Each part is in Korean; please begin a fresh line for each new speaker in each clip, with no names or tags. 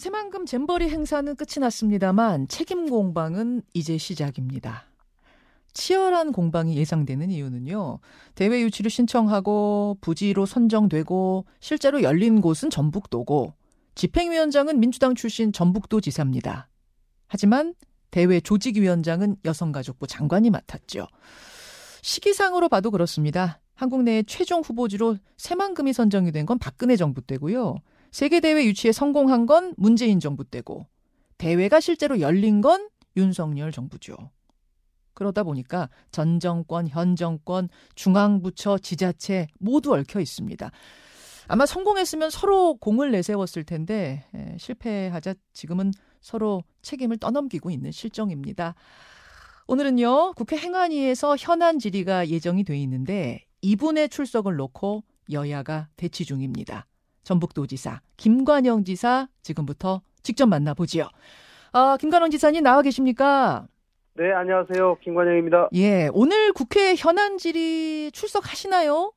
새만금 잼버리 행사는 끝이 났습니다만 책임 공방은 이제 시작입니다. 치열한 공방이 예상되는 이유는요. 대회 유치를 신청하고 부지로 선정되고 실제로 열린 곳은 전북도고 집행위원장은 민주당 출신 전북도 지사입니다. 하지만 대회 조직위원장은 여성가족부 장관이 맡았죠. 시기상으로 봐도 그렇습니다. 한국 내의 최종 후보지로 새만금이 선정이 된 건 박근혜 정부 때고요. 세계대회 유치에 성공한 건 문재인 정부 때고 대회가 실제로 열린 건 윤석열 정부죠. 그러다 보니까 전 정권, 현 정권, 중앙부처, 지자체 모두 얽혀 있습니다. 아마 성공했으면 서로 공을 내세웠을 텐데 에, 실패하자 지금은 서로 책임을 떠넘기고 있는 실정입니다. 오늘은요 국회 행안위에서 현안 질의가 예정이 돼 있는데 이분의 출석을 놓고 여야가 대치 중입니다. 전북도지사 김관영 지사 지금부터 직접 만나보지요. 아, 김관영 지사님 나와 계십니까?
네, 안녕하세요. 김관영입니다.
예, 오늘 국회 현안 질의 출석하시나요?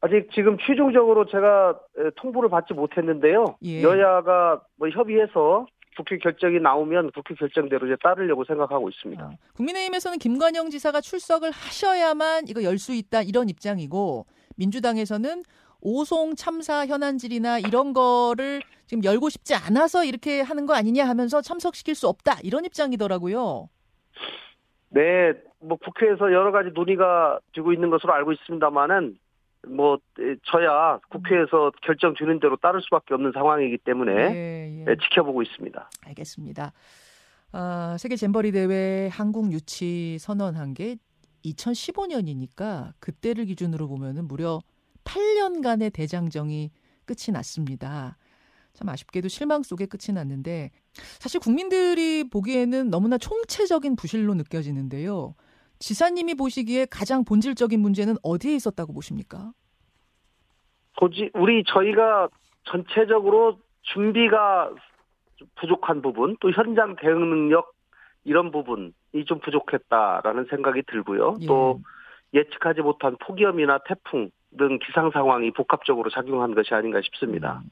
아직 지금 최종적으로 제가 통보를 받지 못했는데요.
예.
여야가 뭐 협의해서 국회 결정이 나오면 국회 결정대로 이제 따르려고 생각하고 있습니다.
아, 국민의힘에서는 김관영 지사가 출석을 하셔야만 이거 열 수 있다 이런 입장이고 민주당에서는 오송 참사 현안 질의나 이런 거를 지금 열고 싶지 않아서 이렇게 하는 거 아니냐 하면서 참석시킬 수 없다 이런 입장이더라고요.
네, 뭐 국회에서 여러 가지 논의가 되고 있는 것으로 알고 있습니다만은 뭐 에, 저야 국회에서 결정 주는 대로 따를 수밖에 없는 상황이기 때문에
예, 예.
네, 지켜보고 있습니다.
알겠습니다. 아, 세계 잼버리 대회 한국 유치 선언한 게 2015년이니까 그때를 기준으로 보면은 무려 8년간의 대장정이 끝이 났습니다. 참 아쉽게도 실망 속에 끝이 났는데 사실 국민들이 보기에는 너무나 총체적인 부실로 느껴지는데요. 지사님이 보시기에 가장 본질적인 문제는 어디에 있었다고 보십니까?
도지 우리 저희가 전체적으로 준비가 좀 부족한 부분, 또 현장 대응 능력 이런 부분이 좀 부족했다라는 생각이 들고요.
예.
또 예측하지 못한 폭염이나 태풍 등 기상 상황이 복합적으로 작용한 것이 아닌가 싶습니다.
음,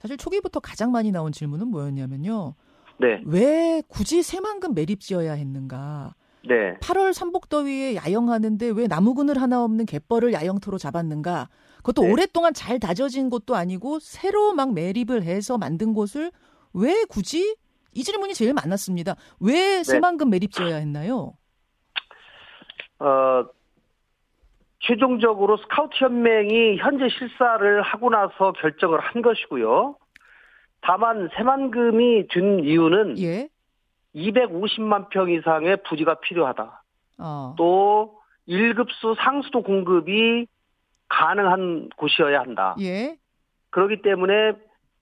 사실 초기부터 가장 많이 나온 질문은 뭐였냐면요.
네,
왜 굳이 새만금 매립지어야 했는가?
네,
8월 삼복더위에 야영하는데 왜 나무 그늘 하나 없는 갯벌을 야영터로 잡았는가? 그것도
네.
오랫동안 잘 다져진 곳도 아니고 새로 막 매립을 해서 만든 곳을 왜 굳이? 이 질문이 제일 많았습니다. 왜 새만금 매립지어야 했나요?
어, 최종적으로 스카우트 현맹이 현재 실사를 하고 나서 결정을 한 것이고요. 다만 새만금이 든 이유는
예.
250만 평 이상의 부지가 필요하다.
어.
또 1급수 상수도 공급이 가능한 곳이어야 한다.
예.
그렇기 때문에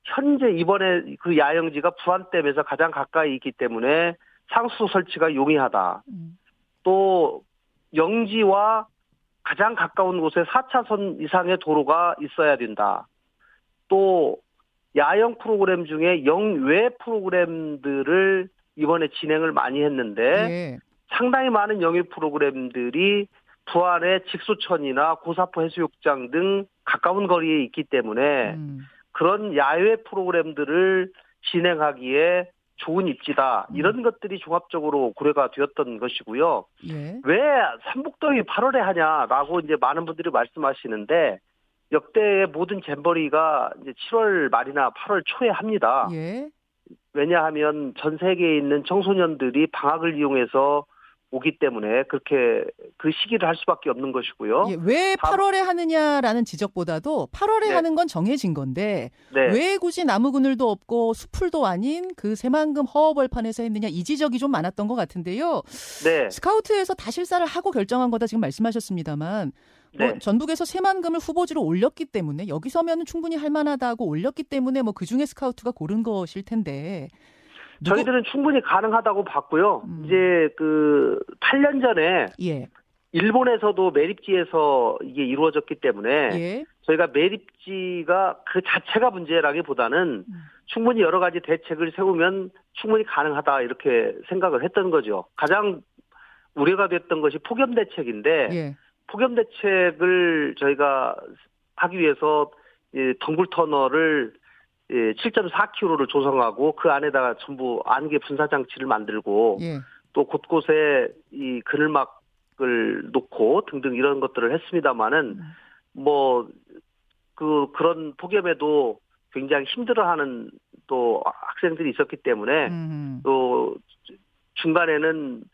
현재 이번에 그 야영지가 부안댐에서 가장 가까이 있기 때문에 상수도 설치가 용이하다.
음.
또 영지와 가장 가까운 곳에 4차선 이상의 도로가 있어야 된다. 또 야영 프로그램 중에 영외 프로그램들을 이번에 진행을 많이 했는데
예.
상당히 많은 영유 프로그램들이 부안의 직수천이나 고사포 해수욕장 등 가까운 거리에 있기 때문에
음.
그런 야외 프로그램들을 진행하기에 좋은 입지다.
음.
이런 것들이 종합적으로 고려가 되었던 것이고요.
예.
왜 삼복더위 8월에 하냐라고 이제 많은 분들이 말씀하시는데 역대의 모든 잼버리가 이제 7월 말이나 8월 초에 합니다.
예.
왜냐하면 전 세계에 있는 청소년들이 방학을 이용해서 오기 때문에 그렇게 그 시기를 할 수밖에 없는 것이고요.
예. 왜
다-
8월에 하느냐라는 지적보다도 8월에
네.
하는 건 정해진 건데
네.
왜 굳이 나무 그늘도 없고 수풀도 아닌 그 새만금 허허벌판에서 했느냐 이 지적이 좀 많았던 것 같은데요.
네.
스카우트에서 다 실사를 하고 결정한 거다 지금 말씀하셨습니다만 뭐
네.
전북에서 새만금을 후보지로 올렸기 때문에 여기 서면은 충분히 할 만하다고 올렸기 때문에 뭐 그중에 스카우트가 고른 것일 텐데 누구-
저희들은 충분히 가능하다고 봤고요.
음.
이제 그 8년 전에
예.
일본에서도 매립지에서 이게 이루어졌기 때문에
예.
저희가 매립지가 그 자체가 문제라기보다는
음.
충분히 여러 가지 대책을 세우면 충분히 가능하다 이렇게 생각을 했던 거죠. 가장 우려가 됐던 것이 폭염 대책인데
예.
폭염 대책을 저희가 하기 위해서 이 덩굴 터널을 7.4km를 조성하고 그 안에다가 전부 안개 분사 장치를 만들고 예. 또 곳곳에 이 그늘막을 놓고 등등 이런 것들을 했습니다마는 음. 뭐그 그런 폭염에도 굉장히 힘들어하는 또 학생들이 있었기 때문에 음. 또 중간에는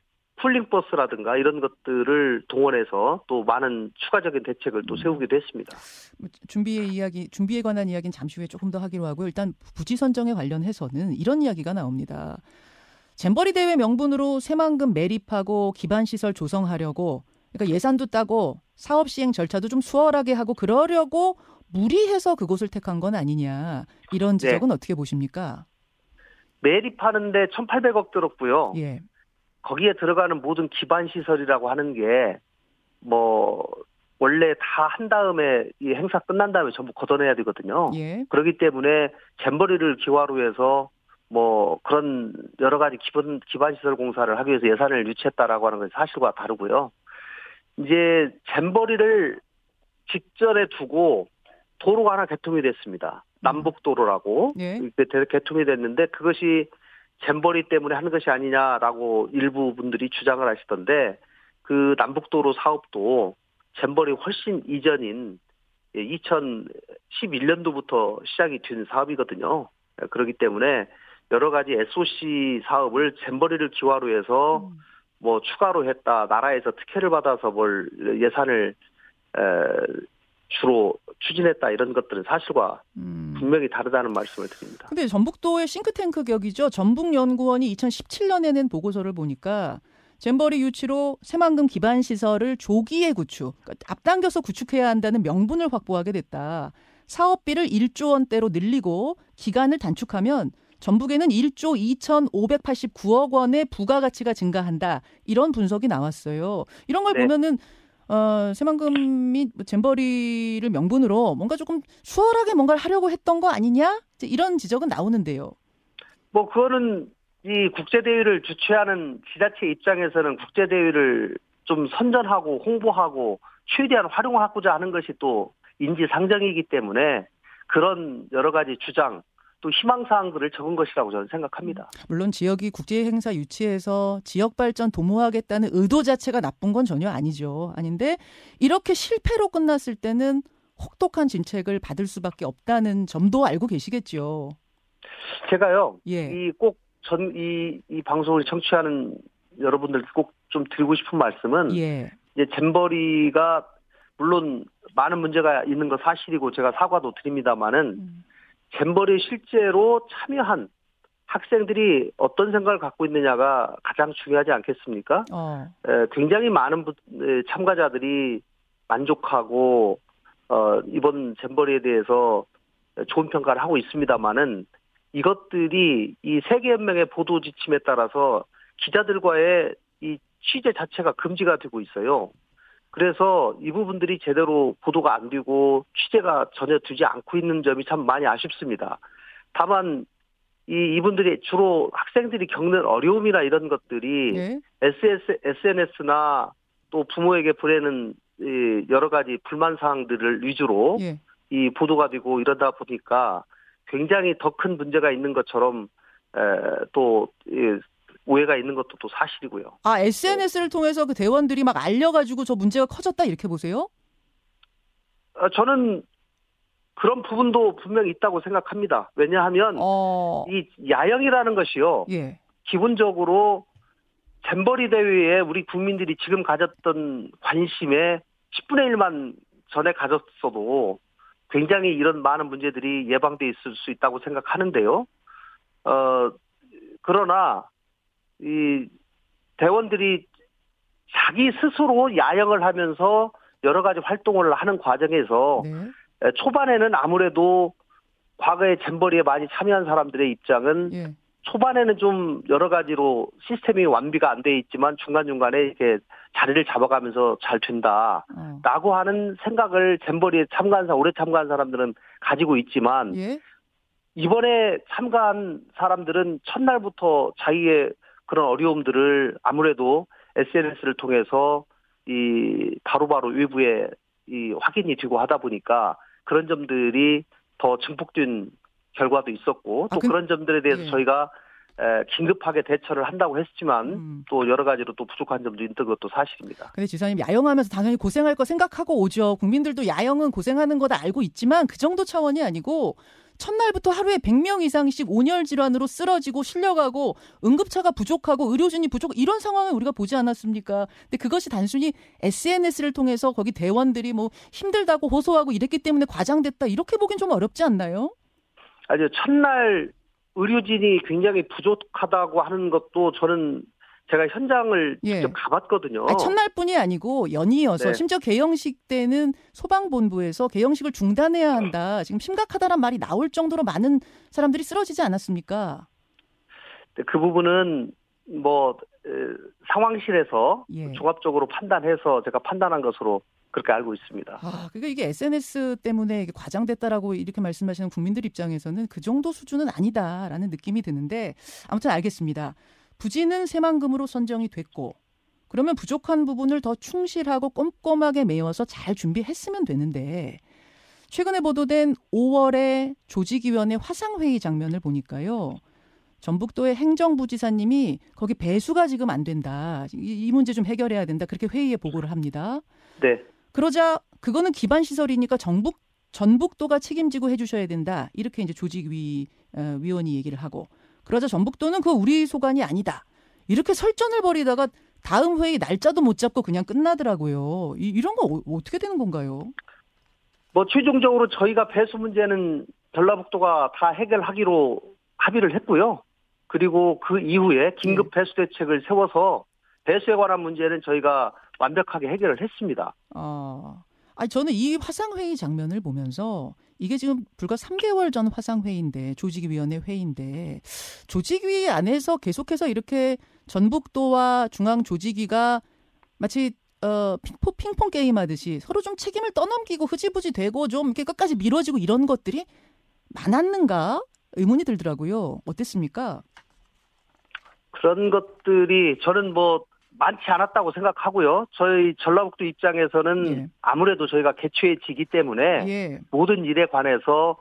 쿨링 버스라든가 이런 것들을 동원해서 또 많은 추가적인 대책을 또 음. 세우기도 했습니다.
뭐 준비의 이야기, 준비에 관한 이야기는 잠시 후에 조금 더 하기로 하고 일단 부지 선정에 관련해서는 이런 이야기가 나옵니다. 잼버리 대회 명분으로 새만금 매립하고 기반 시설 조성하려고 그러니까 예산도 따고 사업 시행 절차도 좀 수월하게 하고 그러려고 무리해서 그곳을 택한 건 아니냐 이런 네. 지적은 네. 어떻게 보십니까?
매립하는데 1,800억 들었고요. 예. 거기에 들어가는 모든 기반 시설이라고 하는 게 뭐 원래 다 한 다음에 이 행사 끝난 다음에 전부 걷어내야 되거든요. 예. 그렇기 때문에 잼버리를 기화로 해서 뭐 그런 여러 가지 기본 기반 시설 공사를 하기 위해서 예산을 유치했다라고 하는 건 사실과 다르고요. 이제 잼버리를 직전에 두고 도로가 하나 개통이 됐습니다. 남북도로라고 예. 개통이 됐는데 그것이 잼버리 때문에 하는 것이 아니냐라고 일부 분들이 주장을 하시던데 그 남북도로 사업도 잼버리 훨씬 이전인 2011년도부터 시작이 된 사업이거든요. 그렇기 때문에 여러 가지 SOC 사업을 잼버리를 기화로 해서 음. 뭐 추가로 했다 나라에서 특혜를 받아서 뭘 예산을 에, 주로 추진했다 이런 것들은 사실과 음. 분명히 다르다는 말씀을 드립니다.
근데 전북도의 싱크탱크 격이죠. 전북연구원이 2017년에 낸 보고서를 보니까 잼버리 유치로 새만금 기반 시설을 조기에 구축, 그러니까 앞당겨서 구축해야 한다는 명분을 확보하게 됐다. 사업비를 1조 원대로 늘리고 기간을 단축하면 전북에는 1조 2,589억 원의 부가가치가 증가한다. 이런 분석이 나왔어요. 이런 걸 네. 보면은 어, 새만금이 잼버리를 명분으로 뭔가 조금 수월하게 뭔가를 하려고 했던 거 아니냐? 이런 지적은 나오는데요.
뭐 그거는 이 국제대회를 주최하는 지자체 입장에서는 국제대회를 좀 선전하고 홍보하고 최대한 활용하고자 하는 것이 또 인지상정이기 때문에 그런 여러 가지 주장 또 희망사항들을 적은 것이라고 저는 생각합니다.
물론 지역이 국제행사 유치해서 지역 발전 도모하겠다는 의도 자체가 나쁜 건 전혀 아니죠. 아닌데 이렇게 실패로 끝났을 때는 혹독한 진책을 받을 수밖에 없다는 점도 알고 계시겠죠.
제가요, 예. 이꼭 전, 이, 이 방송을 청취하는 여러분들 꼭 좀 드리고 싶은 말씀은, 예. 이제 잼버리가 물론 많은 문제가 있는 건 사실이고 제가 사과도 드립니다만은 음. 잼버리에 실제로 참여한 학생들이 어떤 생각을 갖고 있느냐가 가장 중요하지 않겠습니까? 어. 에, 굉장히 많은 부, 에, 참가자들이 만족하고 어, 이번 잼버리에 대해서 좋은 평가를 하고 있습니다만은 이것들이 이 세계연맹의 보도 지침에 따라서 기자들과의 이 취재 자체가 금지가 되고 있어요. 그래서 이 부분들이 제대로 보도가 안 되고 취재가 전혀 되지 않고 있는 점이 참 많이 아쉽습니다. 다만 이 이분들이 주로 학생들이 겪는 어려움이나 이런 것들이 네. SS, SNS나 또 부모에게 보내는 이 여러 가지 불만 사항들을 위주로 네. 이 보도가 되고 이러다 보니까 굉장히 더 큰 문제가 있는 것처럼 에, 또 오해가 있는 것도 또 사실이고요.
아 SNS를 통해서 그 대원들이 막 알려가지고 저 문제가 커졌다 이렇게 보세요?
어, 저는 그런 부분도 분명히 있다고 생각합니다. 왜냐하면 어... 이 야영이라는 것이요. 예. 기본적으로 잼버리 대회에 우리 국민들이 지금 가졌던 관심에 10분의 1만 전에 가졌어도 굉장히 이런 많은 문제들이 예방돼 있을 수 있다고 생각하는데요. 어, 그러나 이 대원들이 자기 스스로 야영을 하면서 여러 가지 활동을 하는 과정에서 네. 초반에는 아무래도 과거에 잼버리에 많이 참여한 사람들의 입장은 예. 초반에는 좀 여러 가지로 시스템이 완비가 안 돼 있지만 중간중간에 이렇게 자리를 잡아가면서 잘 된다 라고 어. 하는 생각을 잼버리에 참가한 사 오래 참가한 사람들은 가지고 있지만 예? 이번에 참가한 사람들은 첫날부터 자기의 그런 어려움들을 아무래도 SNS를 통해서 이 바로바로 외부에 이 확인이 되고 하다 보니까 그런 점들이 더 증폭된 결과도 있었고 또
아, 그,
그런 점들에 대해서
예.
저희가 에, 긴급하게 대처를 한다고 했지만
음.
또 여러 가지로 또 부족한 점도 있는 것도 사실입니다.
근데 지사님 야영하면서 당연히 고생할 거 생각하고 오죠. 국민들도 야영은 고생하는 거다 알고 있지만 그 정도 차원이 아니고 첫날부터 하루에 100명 이상씩 온열 질환으로 쓰러지고 실려가고 응급차가 부족하고 의료진이 부족 이런 상황을 우리가 보지 않았습니까? 근데 그것이 단순히 SNS를 통해서 거기 대원들이 뭐 힘들다고 호소하고 이랬기 때문에 과장됐다 이렇게 보긴 좀 어렵지 않나요?
아주 첫날 의료진이 굉장히 부족하다고 하는 것도 저는 제가 현장을
예.
직접 가봤거든요.
아니, 첫날뿐이 아니고 연이어서
네.
심지어 개영식 때는 소방본부에서 개영식을 중단해야 한다. 지금 심각하다란 말이 나올 정도로 많은 사람들이 쓰러지지 않았습니까?
그 부분은 뭐 에, 상황실에서
예.
종합적으로 판단해서 제가 판단한 것으로 그렇게 알고 있습니다.
아, 그러니까 이게 SNS 때문에 이게 과장됐다라고 이렇게 말씀하시는 국민들 입장에서는 그 정도 수준은 아니다라는 느낌이 드는데 아무튼 알겠습니다. 부지는 새만금으로 선정이 됐고 그러면 부족한 부분을 더 충실하고 꼼꼼하게 메워서 잘 준비했으면 되는데 최근에 보도된 5월에 조직위원회 화상회의 장면을 보니까요. 전북도의 행정부지사님이 거기 배수가 지금 안 된다. 이, 이 문제 좀 해결해야 된다. 그렇게 회의에 보고를 합니다.
네.
그러자 그거는 기반 시설이니까 정북 전북도가 책임지고 해주셔야 된다. 이렇게 이제 조직위 어, 위원이 얘기를 하고 그러자 전북도는 그 우리 소관이 아니다. 이렇게 설전을 벌이다가 다음 회의 날짜도 못 잡고 그냥 끝나더라고요. 이, 이런 거 어, 어떻게 되는 건가요?
뭐 최종적으로 저희가 배수 문제는 전라북도가 다 해결하기로 합의를 했고요. 그리고 그 이후에 긴급 배수 대책을 세워서 배수에 관한 문제는 저희가 완벽하게 해결을 했습니다.
아, 아니 저는 이 화상회의 장면을 보면서 이게 지금 불과 3개월 전 화상회의인데 조직위원회 회의인데 조직위 안에서 계속해서 이렇게 전북도와 중앙 조직위가 마치 어, 핑퐁, 핑퐁 게임 하듯이 서로 좀 책임을 떠넘기고 흐지부지 되고 좀 이렇게 끝까지 미뤄지고 이런 것들이 많았는가 의문이 들더라고요. 어땠습니까?
그런 것들이 저는 뭐 많지 않았다고 생각하고요. 저희 전라북도 입장에서는
예.
아무래도 저희가 개최지기 때문에
예.
모든 일에 관해서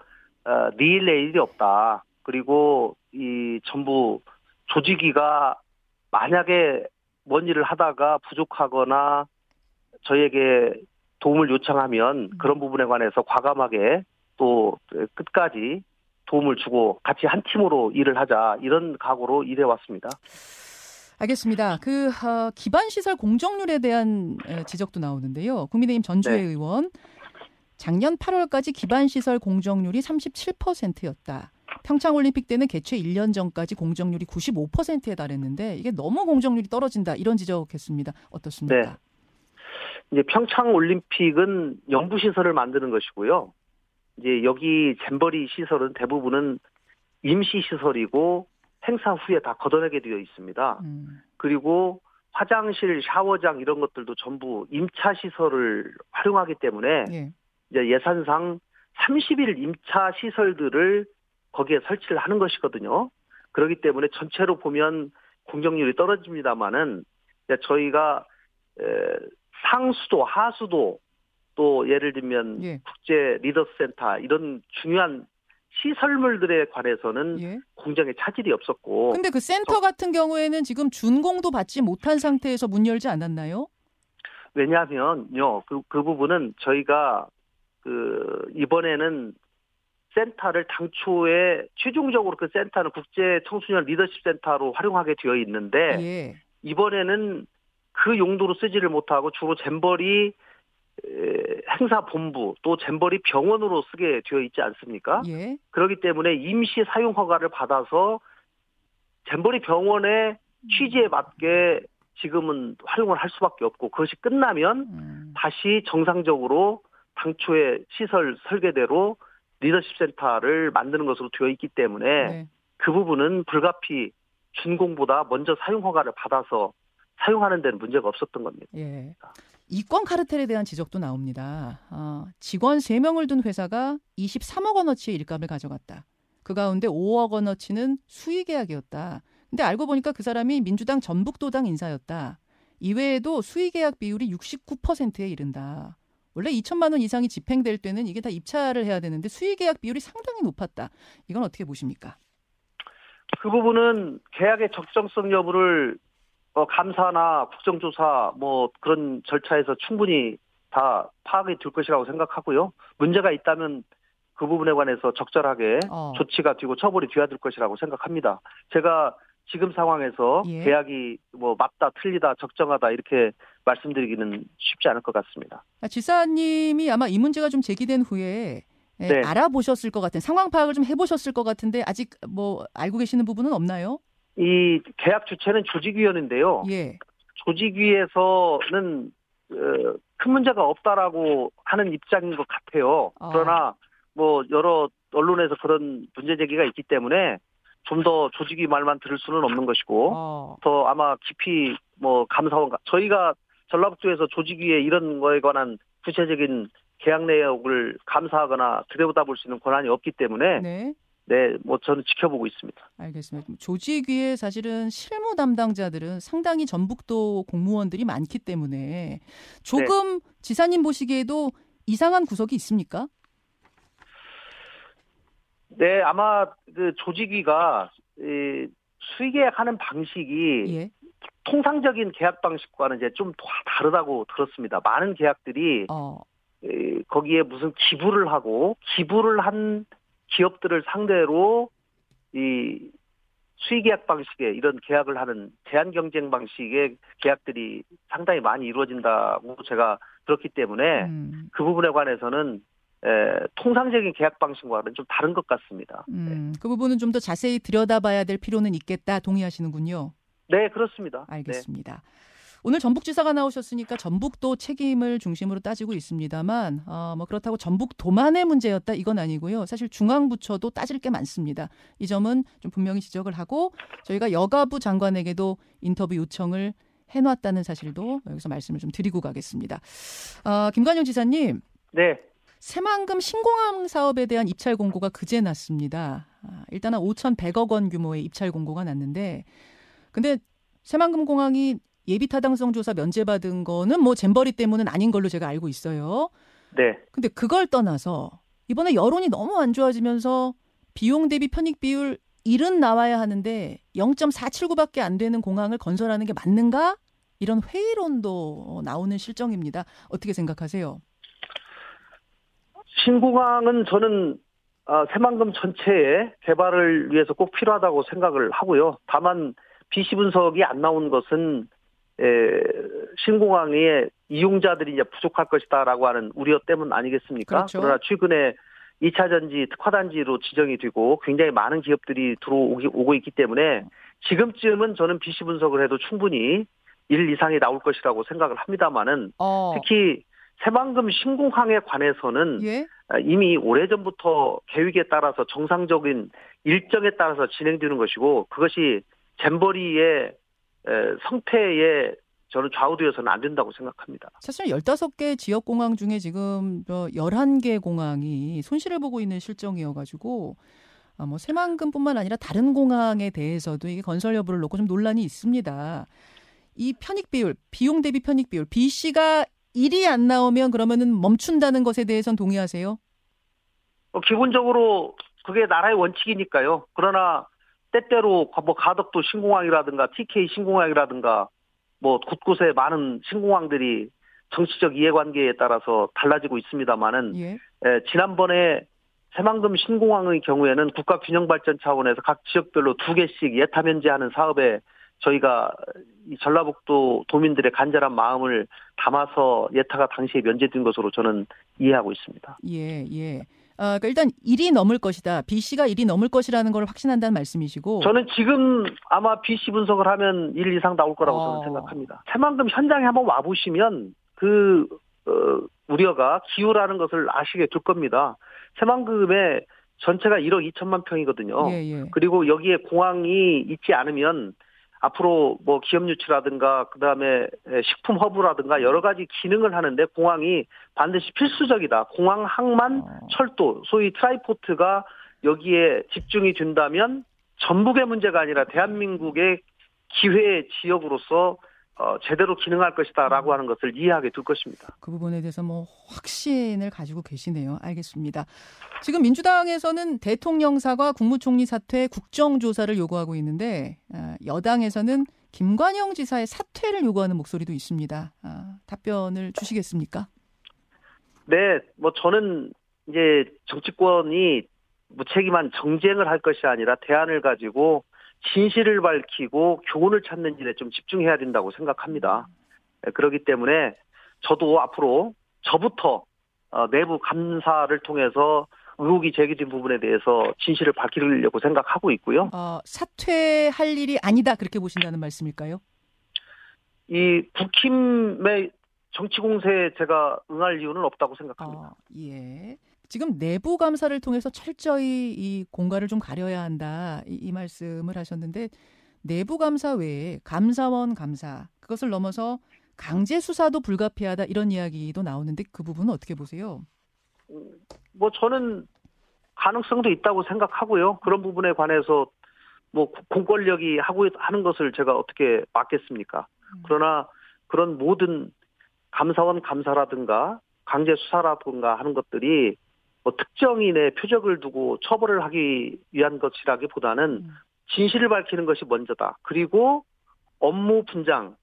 어, 니일 일이 없다. 그리고 이 전부 조직위가 만약에 뭔 일을 하다가 부족하거나 저희에게 도움을 요청하면 그런 부분에 관해서 과감하게 또 끝까지 도움을 주고 같이 한 팀으로 일을 하자 이런 각오로 일해 왔습니다.
알겠습니다. 그 어, 기반 시설 공정률에 대한 에, 지적도 나오는데요. 국민의힘 전주회
네.
의원 작년 8월까지 기반 시설 공정률이 37%였다. 평창 올림픽 때는 개최 1년 전까지 공정률이 95%에 달했는데 이게 너무 공정률이 떨어진다 이런 지적했습니다. 어떻습니까?
네. 이제 평창 올림픽은 영부 시설을 만드는 것이고요. 이제 여기 잼버리 시설은 대부분은 임시 시설이고 행사 후에 다 걷어내게 되어 있습니다.
음,
그리고 화장실, 샤워장 이런 것들도 전부 임차 시설을 활용하기 때문에
예.
이제 예산상 30일 임차 시설들을 거기에 설치를 하는 것이거든요. 그렇기 때문에 전체로 보면 공정률이 떨어집니다만은 저희가 에, 상수도, 하수도 또 예를 들면
예.
국제 리더스 센터 이런 중요한 시설물들에 관해서는
예.
공정에 차질이 없었고
근데 그 센터 같은 경우에는 지금 준공도 받지 못한 상태에서 문 열지 않았나요?
왜냐하면요 그, 그 부분은 저희가 그 이번에는 센터를 당초에 최종적으로 그 센터는 국제 청소년 리더십 센터로 활용하게 되어 있는데
예.
이번에는 그 용도로 쓰지를 못하고 주로 잼버리 에, 행사 본부 또 잼버리 병원으로 쓰게 되어 있지 않습니까?
예.
그렇기 때문에 임시 사용 허가를 받아서 잼버리 병원의 취지에 맞게 지금은 활용을 할 수밖에 없고 그것이 끝나면
음.
다시 정상적으로 당초의 시설 설계대로 리더십 센터를 만드는 것으로 되어 있기 때문에
네.
그 부분은 불가피 준공보다 먼저 사용 허가를 받아서 사용하는 데는 문제가 없었던 겁니다.
예. 이권 카르텔에 대한 지적도 나옵니다. 아, 직원 3명을 둔 회사가 23억 원어치의 일감을 가져갔다. 그 가운데 5억 원어치는 수의 계약이었다. 근데 알고 보니까 그 사람이 민주당 전북도당 인사였다. 이외에도 수의 계약 비율이 69%에 이른다. 원래 2천만 원 이상이 집행될 때는 이게 다 입찰을 해야 되는데 수의 계약 비율이 상당히 높았다. 이건 어떻게 보십니까?
그 부분은 계약의 적정성 여부를 어, 감사나 국정조사 뭐 그런 절차에서 충분히 다 파악이 될 것이라고 생각하고요. 문제가 있다면 그 부분에 관해서 적절하게
어.
조치가 되고 처벌이 돼야 될 것이라고 생각합니다. 제가 지금 상황에서
예.
계약이 뭐 맞다, 틀리다, 적정하다 이렇게 말씀드리기는 쉽지 않을 것 같습니다.
아, 지사님이 아마 이 문제가 좀 제기된 후에 예,
네.
알아보셨을 것 같은 상황 파악을 좀 해보셨을 것 같은데 아직 뭐 알고 계시는 부분은 없나요?
이 계약 주체는 조직위원회인데요.
예.
조직위에서는 어, 큰 문제가 없다라고 하는 입장인 것 같아요.
아.
그러나 뭐 여러 언론에서 그런 문제 제기가 있기 때문에 좀 더 조직위 말만 들을 수는 없는 것이고
어.
더 아마 깊이 뭐 감사원 저희가 전라북도에서 조직위에 이런 거에 관한 구체적인 계약 내역을 감사하거나 들여다볼 수 있는 권한이 없기 때문에
네.
네, 뭐 저는 지켜보고 있습니다.
알겠습니다. 조직위에 사실은 실무 담당자들은 상당히 전북도 공무원들이 많기 때문에 조금 지사님 보시기에도 이상한 구석이 있습니까?
네, 아마 그 조직위가 이 수의 계약하는 방식이
예.
통상적인 계약 방식과는 이제 좀 다- 다르다고 들었습니다. 많은 계약들이
어.
이, 거기에 무슨 기부를 하고 기부를 한 기업들을 상대로 이 수의 계약 방식의 이런 계약을 하는 제한 경쟁 방식의 계약들이 상당히 많이 이루어진다고 제가 들었기 때문에
음.
그 부분에 관해서는 에, 통상적인 계약 방식과는 좀 다른 것 같습니다.
음. 그 부분은 좀 더 자세히 들여다봐야 될 필요는 있겠다 동의하시는군요.
네, 그렇습니다. 네.
알겠습니다. 오늘 전북지사가 나오셨으니까 전북도 책임을 중심으로 따지고 있습니다만 어, 뭐 그렇다고 전북도만의 문제였다 이건 아니고요. 사실 중앙부처도 따질 게 많습니다. 이 점은 좀 분명히 지적을 하고 저희가 여가부 장관에게도 인터뷰 요청을 해놨다는 사실도 여기서 말씀을 좀 드리고 가겠습니다. 어, 김관영 지사님.
네,
새만금 신공항 사업에 대한 입찰 공고가 그제 났습니다. 아, 일단은 5,100억 원 규모의 입찰 공고가 났는데, 근데 새만금 공항이 예비 타당성 조사 면제받은 거는 뭐 잼버리 때문은 아닌 걸로 제가 알고 있어요.
네.
근데 그걸 떠나서 이번에 여론이 너무 안 좋아지면서 비용 대비 편익 비율 1은 나와야 하는데 0.479밖에 안 되는 공항을 건설하는 게 맞는가? 이런 회의론도 나오는 실정입니다. 어떻게 생각하세요?
신공항은 저는 아, 새만금 전체의 개발을 위해서 꼭 필요하다고 생각을 하고요. 다만 BC 분석이 안 나온 것은 에, 신공항의 이용자들이 이제 부족할 것이다라고 하는 우려 때문 아니겠습니까?
그렇죠.
러나 최근에 2차 전지 특화 단지로 지정이 되고 굉장히 많은 기업들이 들어오기 오고 있기 때문에 지금쯤은 저는 BC 분석을 해도 충분히 1 이상이 나올 것이라고 생각을 합니다만은
어,
특히 새만금 신공항에 관해서는
예?
아, 이미 오래전부터 계획에 따라서 정상적인 일정에 따라서 진행되는 것이고 그것이 잼버리의 에, 성패에 저는 좌우되어서는 안 된다고 생각합니다.
사실 15개 지역 공항 중에 지금 저 11개 공항이 손실을 보고 있는 실정이어가지고 아, 뭐 새만금뿐만 아니라 다른 공항에 대해서도 이게 건설 여부를 놓고 좀 논란이 있습니다. 이 편익 비율, 비용 대비 편익 비율, B 씨가 1이 안 나오면 그러면은 멈춘다는 것에 대해선 동의하세요?
어, 기본적으로 그게 나라의 원칙이니까요. 그러나 때때로 뭐 가덕도 신공항이라든가 TK 신공항이라든가 뭐 곳곳에 많은 신공항들이 정치적 이해관계에 따라서 달라지고 있습니다만은
예.
에, 지난번에 새만금 신공항의 경우에는 국가 균형 발전 차원에서 각 지역별로 두 개씩 예타 면제하는 사업에 저희가 이 전라북도 도민들의 간절한 마음을 담아서 예타가 당시에 면제된 것으로 저는 이해하고 있습니다.
예, 예. 아, 그러니까 일단 1이 넘을 것이다. B 씨가 1이 넘을 것이라는 걸 확신한다는 말씀이시고.
저는 지금 아마 BC 분석을 하면 1 이상 나올 거라고
어.
저는 생각합니다. 새만금 현장에 한번 와 보시면 그 어, 우려가 기후라는 것을 아시게 될 겁니다. 새만금의 전체가 1억 2천만 평이거든요.
예, 예.
그리고 여기에 공항이 있지 않으면 앞으로 뭐 기업 유치라든가 그다음에 식품 허브라든가 여러 가지 기능을 하는데 공항이 반드시 필수적이다. 공항 항만
어.
철도 소위 tri-port가 여기에 집중이 된다면 전북의 문제가 아니라 대한민국의 기회 지역으로서 어, 제대로 기능할 것이다라고 하는 것을 이해하게 될 것입니다.
그 부분에 대해서 뭐 확신을 가지고 계시네요. 알겠습니다. 지금 민주당에서는 대통령 사과 국무총리 사퇴 국정조사를 요구하고 있는데 아, 여당에서는 김관영 지사의 사퇴를 요구하는 목소리도 있습니다. 아, 답변을 주시겠습니까?
네, 뭐 저는 이제 정치권이 무책임한 정쟁을 할 것이 아니라 대안을 가지고 진실을 밝히고 교훈을 찾는 일에 좀 집중해야 된다고 생각합니다. 네, 그렇기 때문에 저도 앞으로 저부터 어, 내부 감사를 통해서 의혹이 제기된 부분에 대해서 진실을 밝히려고 생각하고 있고요.
어, 사퇴할 일이 아니다 그렇게 보신다는 말씀일까요?
이 국힘의 정치 공세에 제가 응할 이유는 없다고 생각합니다.
어, 예. 지금 내부 감사를 통해서 철저히 이 공갈을 좀 가려야 한다 이, 이 말씀을 하셨는데 내부 감사 외에 감사원 감사 그것을 넘어서 강제 수사도 불가피하다 이런 이야기도 나오는데 그 부분은 어떻게 보세요?
뭐 저는 가능성도 있다고 생각하고요. 그런 부분에 관해서 뭐 공권력이 하고 하는 것을 제가 어떻게 막겠습니까? 그러나 그런 모든 감사원 감사라든가 강제 수사라든가 하는 것들이 뭐 특정인의 표적을 두고 처벌을 하기 위한 것이라기보다는 진실을 밝히는 것이 먼저다. 그리고 업무 분장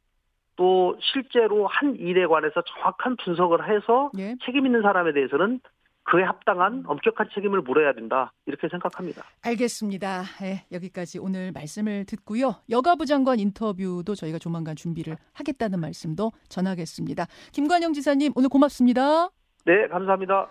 또 실제로 한 일에 관해서 정확한 분석을 해서
예.
책임 있는 사람에 대해서는 그에 합당한 엄격한 책임을 물어야 된다 이렇게 생각합니다.
알겠습니다. 예, 여기까지 오늘 말씀을 듣고요. 여가부 장관 인터뷰도 저희가 조만간 준비를 하겠다는 말씀도 전하겠습니다. 김관영 지사님 오늘 고맙습니다.
네, 감사합니다.